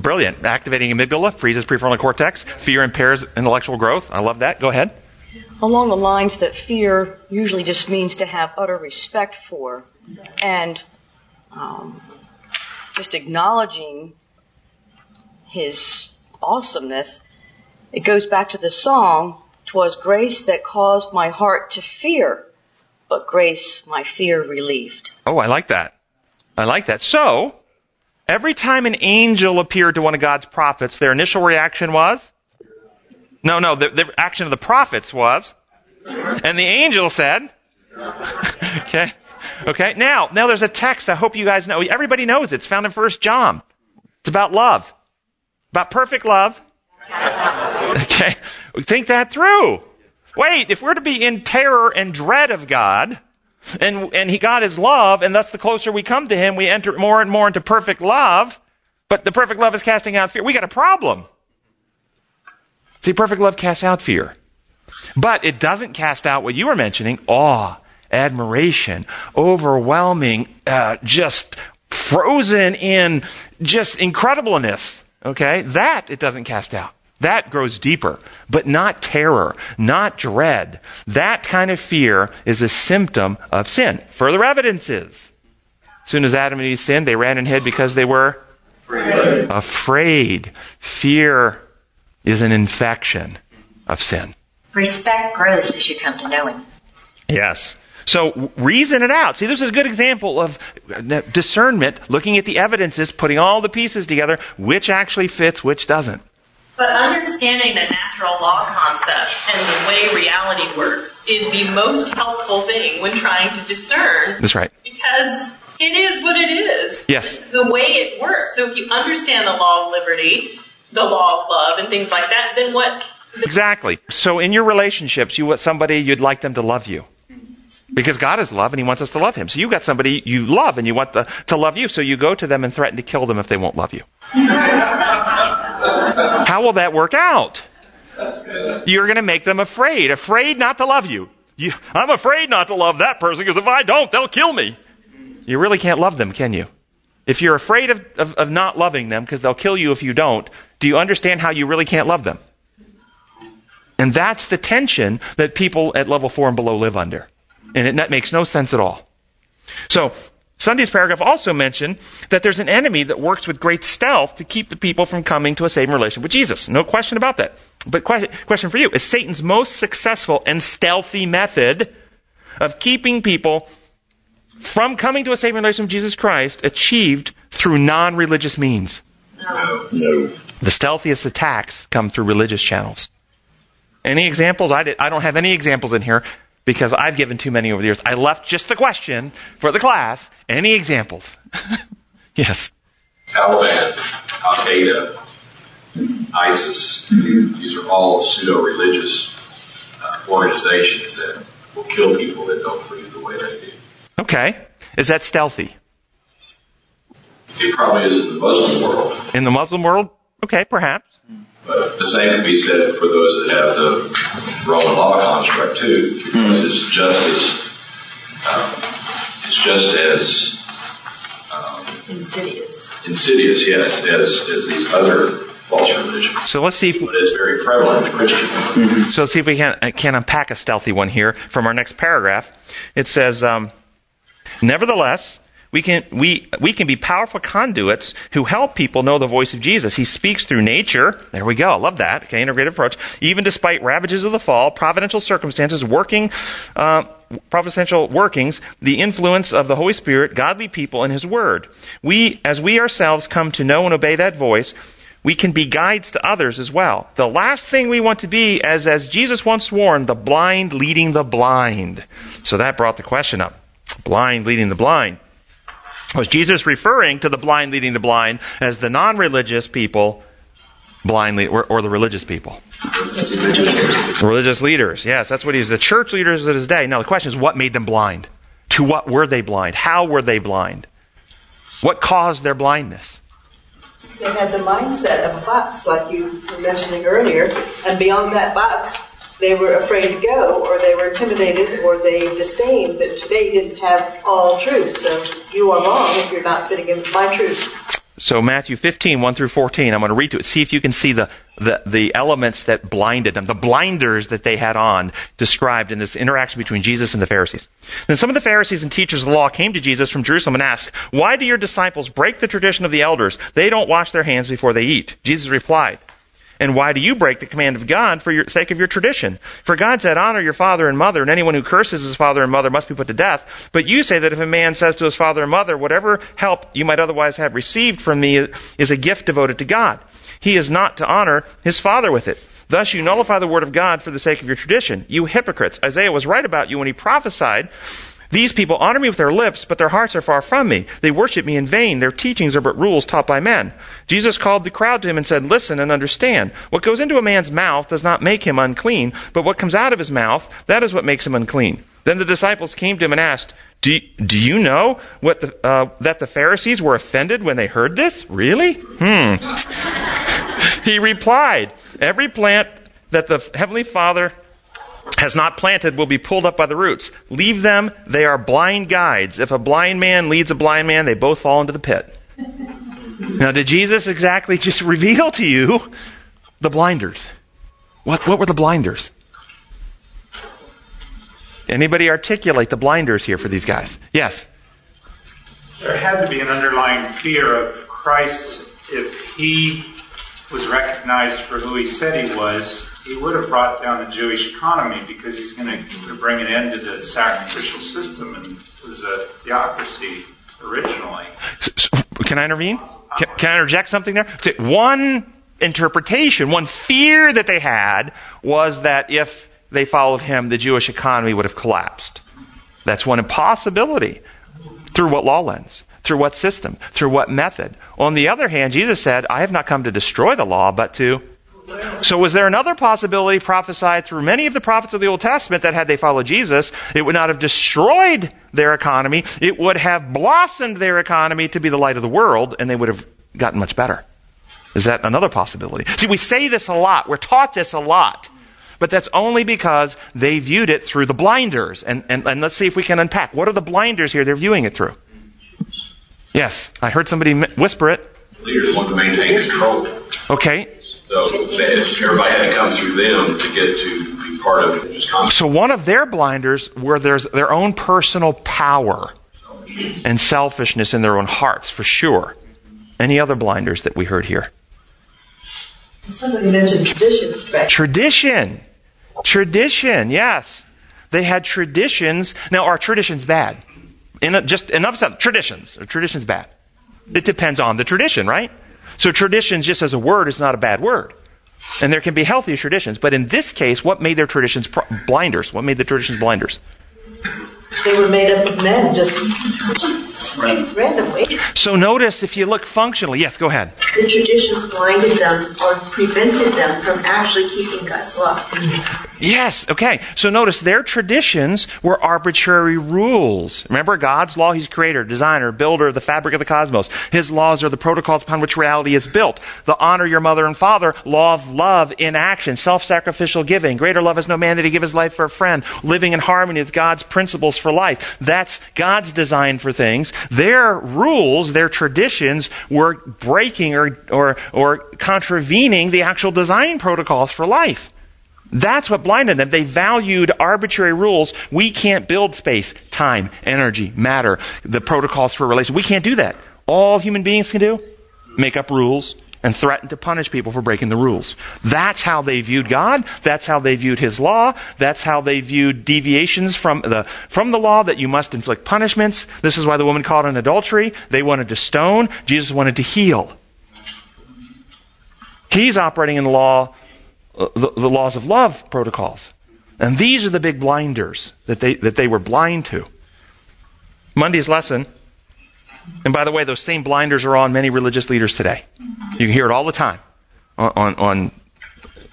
Brilliant. Activating amygdala, freezes prefrontal cortex. Fear impairs intellectual growth. I love that. Go ahead. along the lines that fear usually just means to have utter respect for and um, just acknowledging his awesomeness. It goes back to the song, "'Twas grace that caused my heart to fear, but grace my fear relieved." Oh, I like that. I like that. So, every time an angel appeared to one of God's prophets, their initial reaction was? No, no, the, the action of the prophets was, and the angel said, <laughs> okay, okay. Now, now there's a text I hope you guys know. Everybody knows it. It's found in First John. It's about love, about perfect love. <laughs> Okay, think that through. Wait, if we're to be in terror and dread of God, and, and he, God is love, and thus the closer we come to him, we enter more and more into perfect love, but the perfect love is casting out fear. We got a problem. See, perfect love casts out fear. But it doesn't cast out what you were mentioning, awe, admiration, overwhelming, uh, just frozen in just incredibleness. Okay? That it doesn't cast out. That grows deeper, but not terror, not dread. That kind of fear is a symptom of sin. Further evidence is, as soon as Adam and Eve sinned, they ran and hid because they were afraid. afraid. Fear is an infection of sin. Respect grows as you come to know Him. Yes. So reason it out. See, this is a good example of uh, discernment, looking at the evidences, putting all the pieces together, which actually fits, which doesn't. But understanding the natural law concepts and the way reality works is the most helpful thing when trying to discern. That's right. Because it is what it is. Yes. This is the way it works. So if you understand the law of liberty, the law of love, and things like that, then what? Exactly. So in your relationships, you want somebody you'd like them to love you. Because God is love and He wants us to love Him. So you got somebody you love and you want the, to love you. So you go to them and threaten to kill them if they won't love you. How will that work out? You're going to make them afraid, afraid not to love you. you. I'm afraid not to love that person because if I don't, they'll kill me. You really can't love them, can you? If you're afraid of, of, of not loving them because they'll kill you if you don't, do you understand how you really can't love them? And that's the tension that people at level four and below live under. And it, that makes no sense at all. So, Sunday's paragraph also mentioned that there's an enemy that works with great stealth to keep the people from coming to a saving relationship with Jesus. No question about that. But question, question for you is Satan's most successful and stealthy method of keeping people from coming to a saving relationship with Jesus Christ achieved through non religious means? No. No. The stealthiest attacks come through religious channels. Any examples? I, did, I don't have any examples in here because I've given too many over the years. I left just the question for the class. Any examples? <laughs> yes. Taliban, Al Qaeda, ISIS, these are all pseudo religious uh, organizations that will kill people that don't believe the way they do. Okay. Is that stealthy? It probably is in the Muslim world. In the Muslim world? Okay, perhaps. But the same can be said for those that have the Roman law construct too, because it's just as um, it's just as um, Insidious. insidious, yes, as, as these other false religions. So let's see if But it's very prevalent in the Christian. So let's see if we can, uh, can unpack a stealthy one here from our next paragraph. It says, um, Nevertheless, we can, we, we can be powerful conduits who help people know the voice of Jesus. He speaks through nature. There we go. I love that. Okay, integrated approach. Even despite ravages of the fall, providential circumstances, working, uh, providential workings, the influence of the Holy Spirit, godly people, and His Word. We, as we ourselves come to know and obey that voice, we can be guides to others as well. The last thing we want to be, as, as Jesus once warned, the blind leading the blind. So that brought the question up. Blind leading the blind. Was Jesus referring to the blind leading the blind as the non religious people, blindly or, or the religious people? Religious leaders. Yes, that's what he was. The church leaders of his day. Now the question is, what made them blind? To what were they blind? How were they blind? What caused their blindness? They had the mindset of a box, like you were mentioning earlier, and beyond that box, they were afraid to go, or they were intimidated, or they disdained that they didn't have all truth. So you are wrong if you're not fitting in with my truth. So Matthew 15, 1 through 14, I'm going to read to it. See if you can see the, the, the elements that blinded them, the blinders that they had on described in this interaction between Jesus and the Pharisees. Then some of the Pharisees and teachers of the law came to Jesus from Jerusalem and asked, Why do your disciples break the tradition of the elders? They don't wash their hands before they eat. Jesus replied, and why do you break the command of God for your sake of your tradition? For God said, honor your father and mother, and anyone who curses his father and mother must be put to death. But you say that if a man says to his father and mother, whatever help you might otherwise have received from me is a gift devoted to God. He is not to honor his father with it. Thus you nullify the word of God for the sake of your tradition. You hypocrites. Isaiah was right about you when he prophesied these people honor me with their lips, but their hearts are far from me. They worship me in vain. Their teachings are but rules taught by men. Jesus called the crowd to him and said, Listen and understand. What goes into a man's mouth does not make him unclean, but what comes out of his mouth, that is what makes him unclean. Then the disciples came to him and asked, Do, do you know what the, uh, that the Pharisees were offended when they heard this? Really? Hmm. <laughs> he replied, Every plant that the Heavenly Father has not planted will be pulled up by the roots. Leave them, they are blind guides. If a blind man leads a blind man, they both fall into the pit. Now, did Jesus exactly just <laughs> reveal to you the blinders? What, what were the blinders? Anybody articulate the blinders here for these guys? Yes. There had to be an underlying fear of Christ if he was recognized for who he said he was. He would have brought down the Jewish economy because he's going to bring an end to the sacrificial system and it was a theocracy originally. Can I intervene? Can, can I interject something there? One interpretation, one fear that they had was that if they followed him, the Jewish economy would have collapsed. That's one impossibility. Through what law lens? Through what system? Through what method? On the other hand, Jesus said, I have not come to destroy the law, but to. So, was there another possibility prophesied through many of the prophets of the Old Testament that had they followed Jesus, it would not have destroyed their economy, it would have blossomed their economy to be the light of the world, and they would have gotten much better? Is that another possibility? See, we say this a lot. We're taught this a lot. But that's only because they viewed it through the blinders. And, and, and let's see if we can unpack. What are the blinders here they're viewing it through? Yes, I heard somebody whisper it. Leaders want to maintain control. Okay. So everybody had to come through them to get to be part of it. Just so one of their blinders were there's their own personal power and selfishness in their own hearts, for sure. Any other blinders that we heard here? Somebody mentioned tradition. Right? Tradition. Tradition, yes. They had traditions. Now, are traditions bad? In a, just enough said, traditions. Are traditions bad? It depends on the tradition, right? So traditions, just as a word, is not a bad word. And there can be healthy traditions. But in this case, what made their traditions blinders? What made the traditions blinders? They were made up of men, just randomly. So notice if you look functionally. Yes, go ahead. The traditions blinded them or prevented them from actually keeping God's law. Yes, okay. So notice their traditions were arbitrary rules. Remember God's law? He's creator, designer, builder of the fabric of the cosmos. His laws are the protocols upon which reality is built. The honor your mother and father, law of love in action, self-sacrificial giving. Greater love has no man that he give his life for a friend. Living in harmony with God's principles for life. That's God's design for things. Their rules, their traditions were breaking or, or, or contravening the actual design protocols for life. That's what blinded them. They valued arbitrary rules. We can't build space, time, energy, matter, the protocols for relation. We can't do that. All human beings can do? Make up rules and threaten to punish people for breaking the rules. That's how they viewed God. That's how they viewed His law. That's how they viewed deviations from the, from the law that you must inflict punishments. This is why the woman caught in adultery. They wanted to stone. Jesus wanted to heal. He's operating in the law the, the laws of love protocols. And these are the big blinders that they, that they were blind to. Monday's lesson, and by the way, those same blinders are on many religious leaders today. You can hear it all the time on, on, on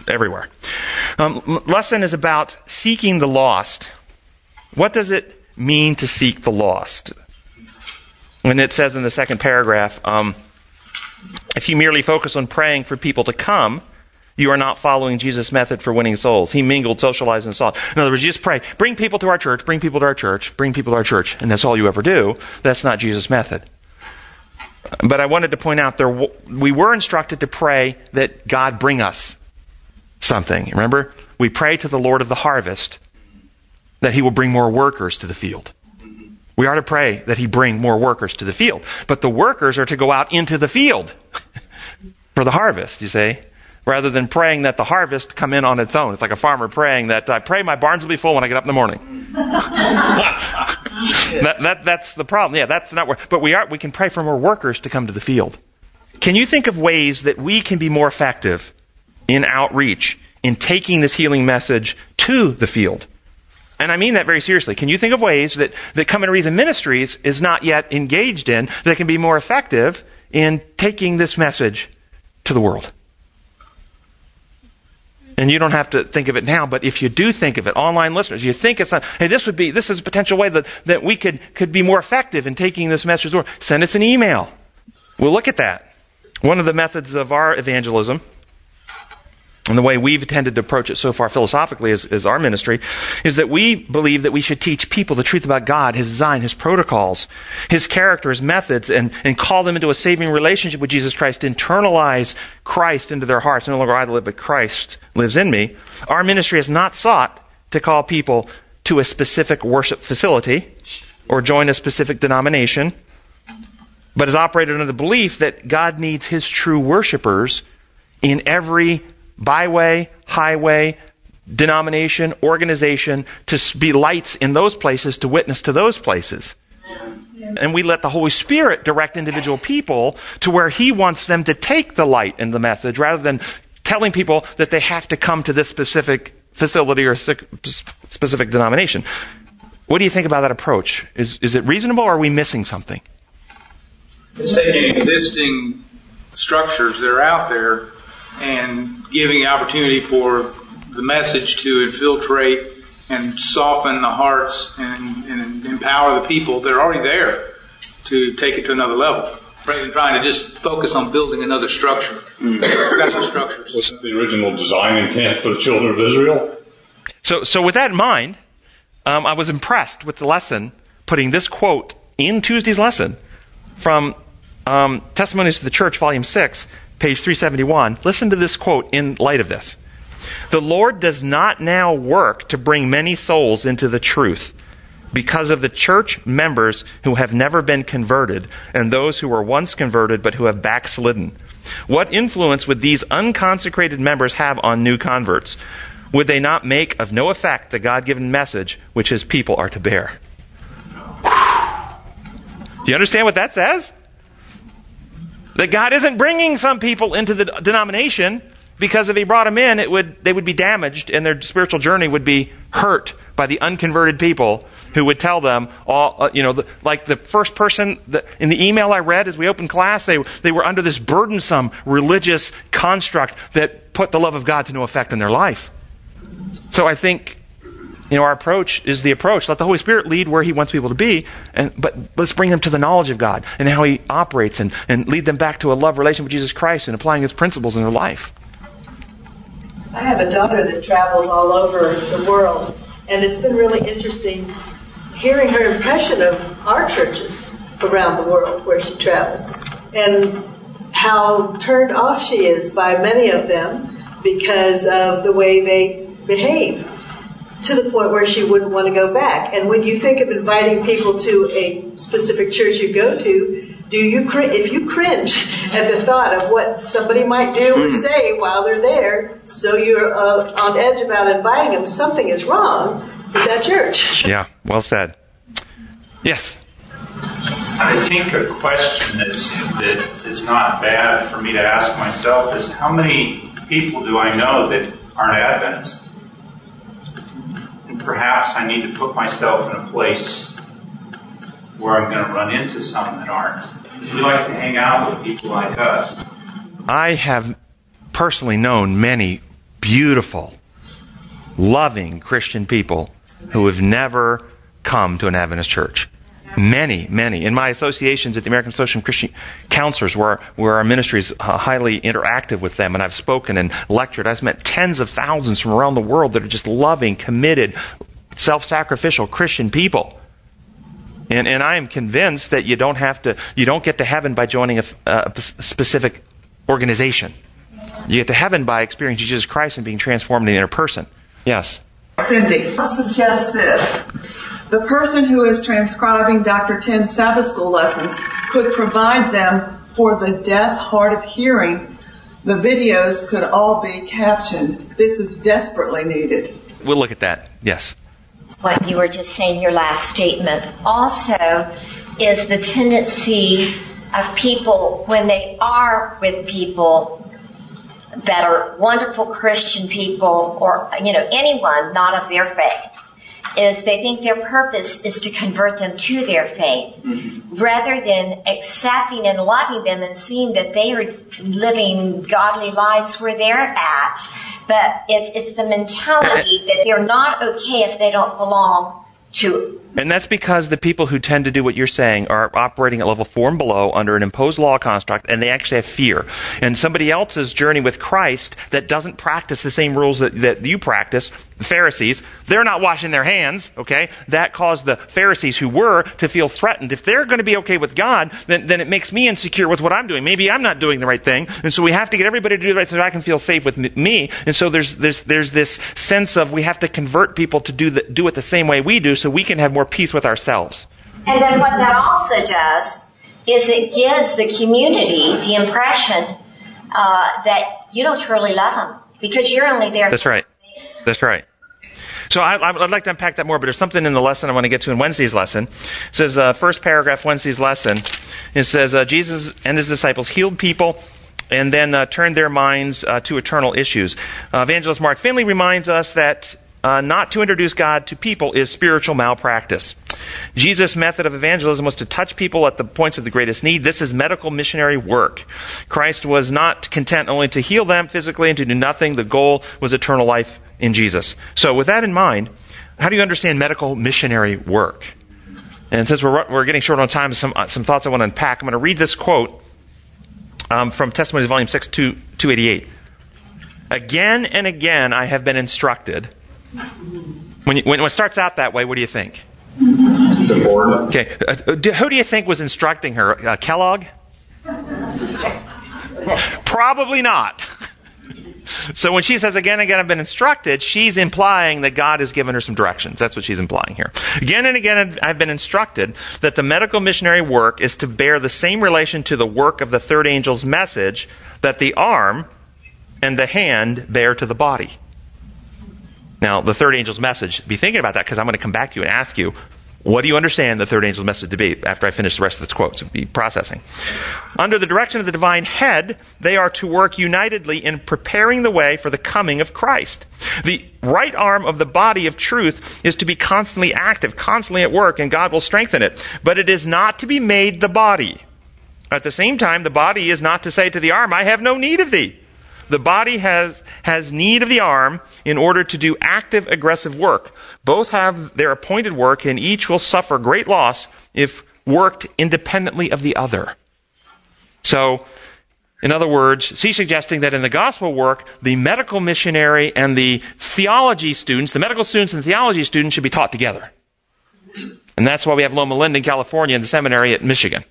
everywhere. Um, lesson is about seeking the lost. What does it mean to seek the lost? And it says in the second paragraph, um, if you merely focus on praying for people to come, you are not following Jesus' method for winning souls. He mingled, socialized, and saw. In other words, you just pray, bring people to our church, bring people to our church, bring people to our church, and that's all you ever do. That's not Jesus' method. But I wanted to point out there, we were instructed to pray that God bring us something. Remember? We pray to the Lord of the harvest that he will bring more workers to the field. We are to pray that he bring more workers to the field. But the workers are to go out into the field <laughs> for the harvest, you see? Rather than praying that the harvest come in on its own. It's like a farmer praying that I pray my barns will be full when I get up in the morning. <laughs> that, that, that's the problem. Yeah, that's not where, but we are, we can pray for more workers to come to the field. Can you think of ways that we can be more effective in outreach, in taking this healing message to the field? And I mean that very seriously. Can you think of ways that, that Come and Reason Ministries is not yet engaged in that can be more effective in taking this message to the world? And you don't have to think of it now, but if you do think of it, online listeners, you think it's not, hey, this would be, this is a potential way that, that we could, could be more effective in taking this message. Send us an email. We'll look at that. One of the methods of our evangelism and the way we've tended to approach it so far philosophically as, as, our ministry is that we believe that we should teach people the truth about God, His design, His protocols, His character, His methods, and, and call them into a saving relationship with Jesus Christ, internalize Christ into their hearts. No longer I live, but Christ lives in me. Our ministry has not sought to call people to a specific worship facility or join a specific denomination, but has operated under the belief that God needs His true worshipers in every byway, highway, denomination, organization to be lights in those places to witness to those places. And we let the Holy Spirit direct individual people to where He wants them to take the light and the message rather than telling people that they have to come to this specific facility or specific denomination. What do you think about that approach? Is, is it reasonable or are we missing something? It's taking existing structures that are out there and giving the opportunity for the message to infiltrate and soften the hearts and, and empower the people that are already there to take it to another level. rather than trying to just focus on building another structure. Special structures. Was that the original design intent for the children of Israel? So, so with that in mind, um, I was impressed with the lesson, putting this quote in Tuesday's lesson from um, Testimonies to the Church, Volume 6, page 371. Listen to this quote in light of this. The Lord does not now work to bring many souls into the truth because of the church members who have never been converted and those who were once converted but who have backslidden. What influence would these unconsecrated members have on new converts? Would they not make of no effect the God given message which his people are to bear? Do you understand what that says? That God isn't bringing some people into the denomination because if he brought them in, it would, they would be damaged and their spiritual journey would be hurt by the unconverted people who would tell them all, uh, you know, the, like the first person the, in the email I read as we opened class, they, they were under this burdensome religious construct that put the love of God to no effect in their life. So I think, you know, our approach is the approach. Let the Holy Spirit lead where He wants people to be, and, but let's bring them to the knowledge of God and how He operates and, and lead them back to a love relation with Jesus Christ and applying His principles in their life. I have a daughter that travels all over the world, and it's been really interesting hearing her impression of our churches around the world where she travels and how turned off she is by many of them because of the way they behave to the point where she wouldn't want to go back. And when you think of inviting people to a specific church you go to, do you cr- if you cringe <laughs> at the thought of what somebody might do or Hmm. say while they're there, so you're uh, on edge about inviting them, something is wrong with that church. <laughs> Yeah, well said. Yes. I think a question that's, that is not bad for me to ask myself is how many people do I know that aren't Adventists? Perhaps I need to put myself in a place where I'm going to run into some that aren't. We like to hang out with people like us. I have personally known many beautiful, loving Christian people who have never come to an Adventist church. Many, many. In my associations at the American Association of Christian Counselors, where, where our ministry is uh, highly interactive with them, and I've spoken and lectured, I've met tens of thousands from around the world that are just loving, committed, self sacrificial Christian people. And, and I am convinced that you don't have to, you don't get to heaven by joining a, a specific organization. You get to heaven by experiencing Jesus Christ and being transformed into the inner person. Yes. Cindy, I'll suggest this. The person who is transcribing Dr. Tim's Sabbath school lessons could provide them for the deaf, hard of hearing. The videos could all be captioned. This is desperately needed. We'll look at that. Yes. what you were just saying, your last statement, also is the tendency of people when they are with people that are wonderful Christian people or, you know, anyone not of their faith, is they think their purpose is to convert them to their faith mm-hmm. rather than accepting and loving them and seeing that they are living godly lives where they're at. But it's, it's the mentality that they're not okay if they don't belong to And that's because the people who tend to do what you're saying are operating at level four and below under an imposed law construct, and they actually have fear. And somebody else's journey with Christ that doesn't practice the same rules that, that you practice, the Pharisees, they're not washing their hands, okay? That caused the Pharisees who were to feel threatened. If they're going to be okay with God, then, then it makes me insecure with what I'm doing. Maybe I'm not doing the right thing. And so we have to get everybody to do the right thing so I can feel safe with me. And so there's, there's, there's this sense of we have to convert people to do, the, do it the same way we do so we can have more peace with ourselves. And then what that also does is it gives the community the impression uh, that you don't truly love them because you're only there. That's right. That's right. So I, I'd like to unpack that more, but there's something in the lesson I want to get to in Wednesday's lesson. It says, uh, first paragraph, Wednesday's lesson. It says, uh, Jesus and his disciples healed people and then uh, turned their minds uh, to eternal issues. Uh, Evangelist Mark Finley reminds us that uh, not to introduce God to people is spiritual malpractice. Jesus' method of evangelism was to touch people at the points of the greatest need. This is medical missionary work. Christ was not content only to heal them physically and to do nothing. The goal was eternal life in Jesus. So, with that in mind, how do you understand medical missionary work? And since we're, we're getting short on time, some, uh, some thoughts I want to unpack. I'm going to read this quote um, from Testimonies, Volume 6, 2, 288. Again and again, I have been instructed. When, you, when it starts out that way, what do you think? It's important. Okay. Uh, who do you think was instructing her? Uh, Kellogg? Probably not. So when she says again and again I've been instructed, she's implying that God has given her some directions. That's what she's implying here. Again and again I've been instructed that the medical missionary work is to bear the same relation to the work of the third angel's message that the arm and the hand bear to the body. Now, the third angel's message, be thinking about that because I'm going to come back to you and ask you, what do you understand the third angel's message to be after I finish the rest of this quote? So be processing. Under the direction of the divine head, they are to work unitedly in preparing the way for the coming of Christ. The right arm of the body of truth is to be constantly active, constantly at work, and God will strengthen it. But it is not to be made the body. At the same time, the body is not to say to the arm, I have no need of thee. The body has, has need of the arm in order to do active, aggressive work. Both have their appointed work, and each will suffer great loss if worked independently of the other. So, in other words, she's suggesting that in the gospel work, the medical missionary and the theology students, the medical students and the theology students should be taught together. And that's why we have Loma Linda in California and the seminary at Michigan.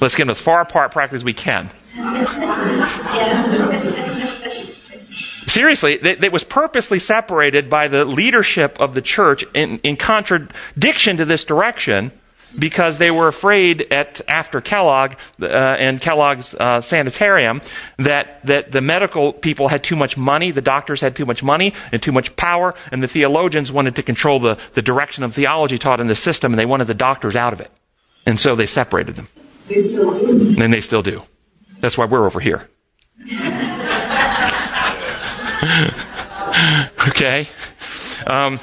Let's get them as far apart practically as we can. <laughs> Seriously, it was purposely separated by the leadership of the church in, in contradiction to this direction because they were afraid at after Kellogg uh, and Kellogg's uh, sanitarium that that the medical people had too much money, the doctors had too much money and too much power, and the theologians wanted to control the, the direction of theology taught in the system, and they wanted the doctors out of it, and so they separated them. They still do. And they still do. That's why we're over here. <laughs> okay? Um,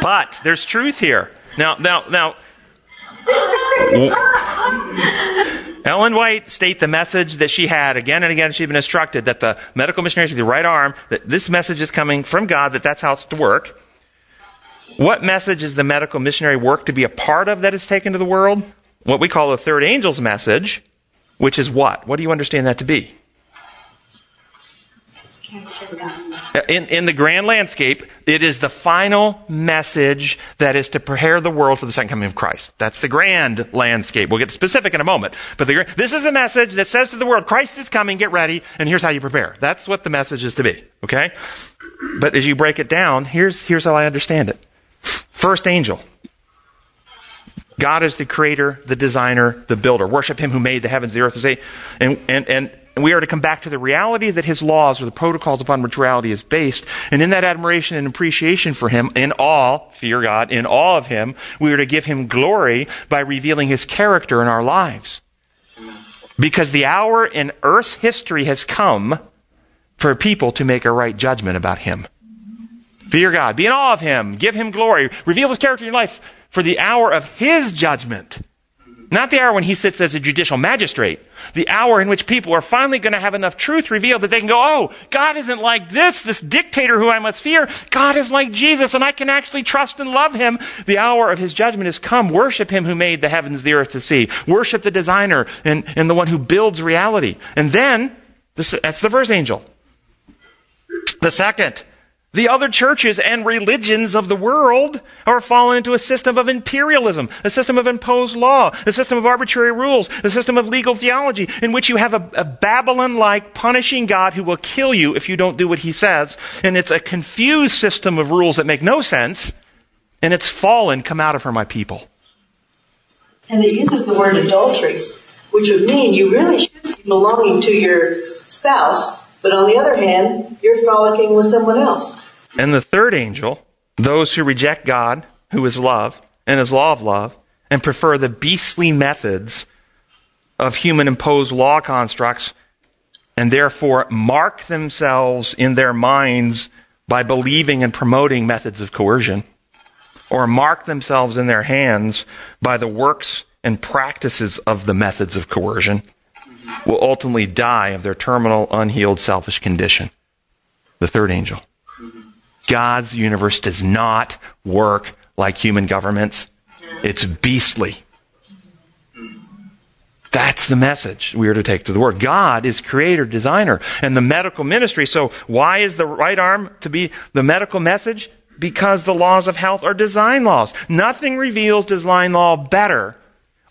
but there's truth here. Now, now, now. Ellen White state the message that she had again and again. She'd been instructed that the medical missionaries with the right arm, that this message is coming from God, that that's how it's to work. What message is the medical missionary work to be a part of that is taken to the world? What we call the third angel's message, which is what? What do you understand that to be? In, in the grand landscape, it is the final message that is to prepare the world for the second coming of Christ. That's the grand landscape. We'll get specific in a moment. But the, this is the message that says to the world, Christ is coming, get ready, and here's how you prepare. That's what the message is to be. Okay? But as you break it down, here's, here's how I understand it. First angel. God is the creator, the designer, the builder. Worship him who made the heavens, the earth, the sea. And, and, and we are to come back to the reality that his laws or the protocols upon which reality is based. And in that admiration and appreciation for him, in awe, fear God, in awe of him, we are to give him glory by revealing his character in our lives. Because the hour in earth's history has come for people to make a right judgment about him. Fear God. Be in awe of him. Give him glory. Reveal his character in your life for the hour of his judgment. Not the hour when he sits as a judicial magistrate. The hour in which people are finally going to have enough truth revealed that they can go, oh, God isn't like this, this dictator who I must fear. God is like Jesus and I can actually trust and love him. The hour of his judgment has come. Worship him who made the heavens, the earth, the sea. Worship the designer and, and the one who builds reality. And then, this, that's the first angel. The second, the other churches and religions of the world are fallen into a system of imperialism, a system of imposed law, a system of arbitrary rules, a system of legal theology in which you have a, a Babylon-like punishing God who will kill you if you don't do what he says. And it's a confused system of rules that make no sense. And it's fallen. Come out of her, my people. And it uses the word adulteries, which would mean you really should be belonging to your spouse but on the other hand, you're frolicking with someone else. And the third angel, those who reject God, who is love, and his law of love, and prefer the beastly methods of human imposed law constructs, and therefore mark themselves in their minds by believing and promoting methods of coercion, or mark themselves in their hands by the works and practices of the methods of coercion will ultimately die of their terminal, unhealed, selfish condition. The third angel. God's universe does not work like human governments. It's beastly. That's the message we are to take to the world. God is creator, designer, and the medical ministry. So why is the right arm to be the medical message? Because the laws of health are design laws. Nothing reveals design law better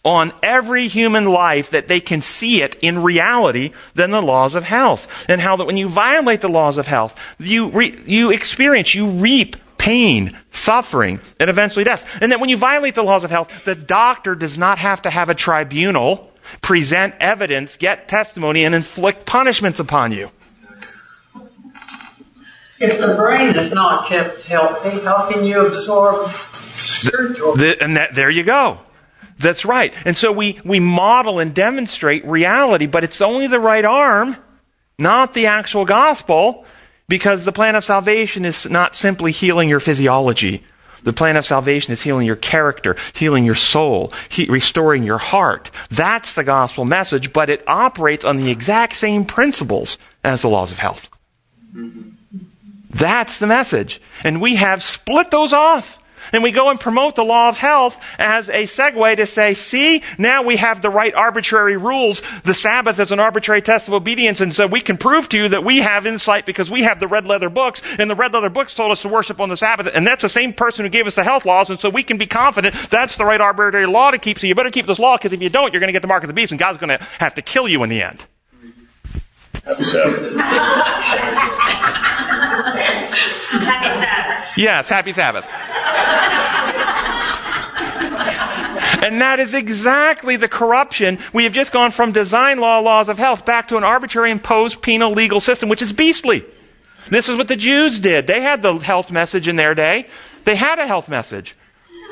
on every human life that they can see it in reality than the laws of health. And how that when you violate the laws of health, you, re- you experience, you reap pain, suffering, and eventually death. And that when you violate the laws of health, the doctor does not have to have a tribunal present evidence, get testimony, and inflict punishments upon you. If the brain is not kept healthy, how can you absorb spiritual? The, and that, there you go. That's right. And so we, we model and demonstrate reality, but it's only the right arm, not the actual gospel, because the plan of salvation is not simply healing your physiology. The plan of salvation is healing your character, healing your soul, he, restoring your heart. That's the gospel message, but it operates on the exact same principles as the laws of health. Mm-hmm. That's the message. And we have split those off. And we go and promote the law of health as a segue to say, see, now we have the right arbitrary rules. The Sabbath is an arbitrary test of obedience. And so we can prove to you that we have insight because we have the red leather books. And the red leather books told us to worship on the Sabbath. And that's the same person who gave us the health laws. And so we can be confident that's the right arbitrary law to keep. So you better keep this law because if you don't, you're going to get the mark of the beast and God's going to have to kill you in the end. Happy Sabbath. Yes, happy Sabbath. And that is exactly the corruption. We have just gone from design law, laws of health, back to an arbitrary imposed penal legal system, which is beastly. This is what the Jews did. They had the health message in their day. They had a health message.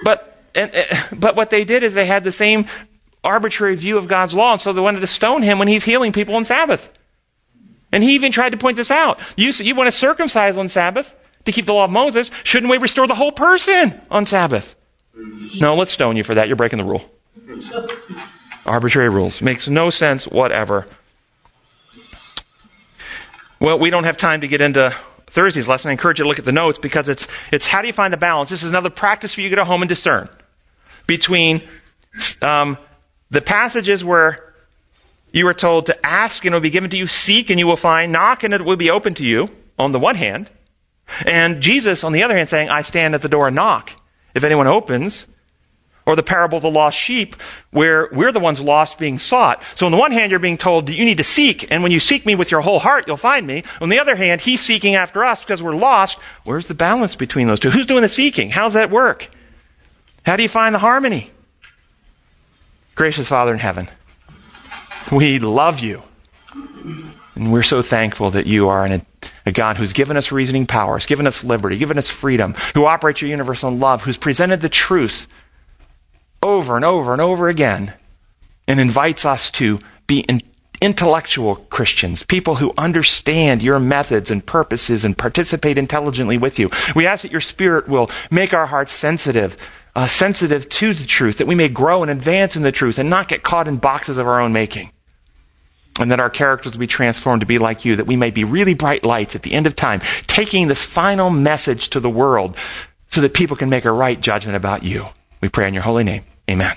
But, and, eh, but what they did is they had the same arbitrary view of God's law, and so they wanted to stone him when he's healing people on Sabbath. And he even tried to point this out. You, you want to circumcise on Sabbath to keep the law of Moses. Shouldn't we restore the whole person on Sabbath? No, let's stone you for that. You're breaking the rule. Arbitrary rules. Makes no sense whatever. Well, we don't have time to get into Thursday's lesson. I encourage you to look at the notes because it's, it's how do you find the balance? This is another practice for you to go home and discern between um, the passages where you are told to ask and it will be given to you, seek and you will find, knock and it will be open to you, on the one hand. And Jesus, on the other hand, saying, I stand at the door and knock. If anyone opens, or the parable of the lost sheep, where we're the ones lost being sought. So on the one hand, you're being told you need to seek, and when you seek me with your whole heart, you'll find me. On the other hand, he's seeking after us because we're lost. Where's the balance between those two? Who's doing the seeking? How's that work? How do you find the harmony? Gracious Father in heaven, we love you. And we're so thankful that you are an, a God who's given us reasoning powers, given us liberty, given us freedom, who operates your universe on love, who's presented the truth over and over and over again, and invites us to be in, intellectual Christians, people who understand your methods and purposes and participate intelligently with you. We ask that your Spirit will make our hearts sensitive. Uh, sensitive to the truth, that we may grow and advance in the truth and not get caught in boxes of our own making and that our characters will be transformed to be like you, that we may be really bright lights at the end of time, taking this final message to the world so that people can make a right judgment about you. We pray in your holy name. Amen.